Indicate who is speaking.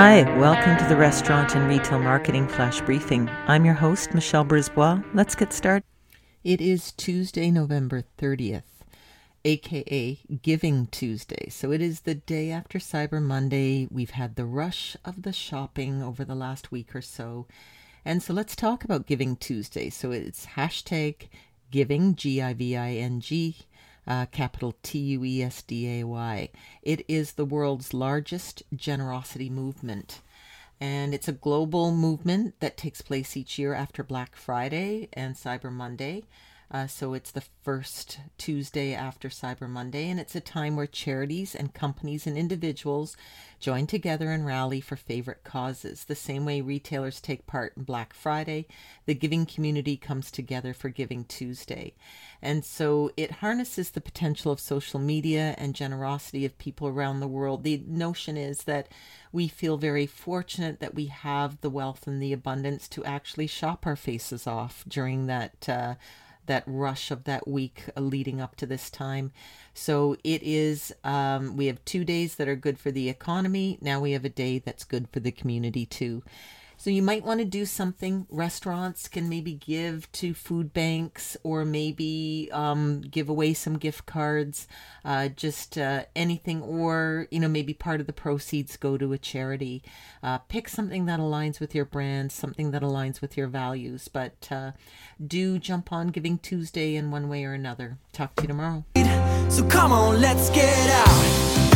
Speaker 1: Hi, welcome to the Restaurant and Retail Marketing Flash Briefing. I'm your host, Michelle Brisbois. Let's get started. It is Tuesday, November 30th, aka Giving Tuesday. So it is the day after Cyber Monday. We've had the rush of the shopping over the last week or so. And so let's talk about Giving Tuesday. So it's hashtag giving, G I V I N G, uh, capital T U E S D A Y. It is the world's largest generosity movement. And it's a global movement that takes place each year after Black Friday and Cyber Monday. Uh, so it's the first Tuesday after Cyber Monday, and it's a time where charities and companies and individuals join together and rally for favorite causes. The same way retailers take part in Black Friday, the giving community comes together for Giving Tuesday. And so it harnesses the potential of social media and generosity of people around the world. The notion is that we feel very fortunate that we have the wealth and the abundance to actually shop our faces off during that. Uh, that rush of that week leading up to this time. So it is, um, we have two days that are good for the economy. Now we have a day that's good for the community too. So you might want to do something. Restaurants can maybe give to food banks or maybe um, give away some gift cards, uh, just uh, anything, or you know maybe part of the proceeds go to a charity. Uh, pick something that aligns with your brand, something that aligns with your values. But uh, do jump on Giving Tuesday in one way or another. Talk to you tomorrow.
Speaker 2: So come on, let's get out.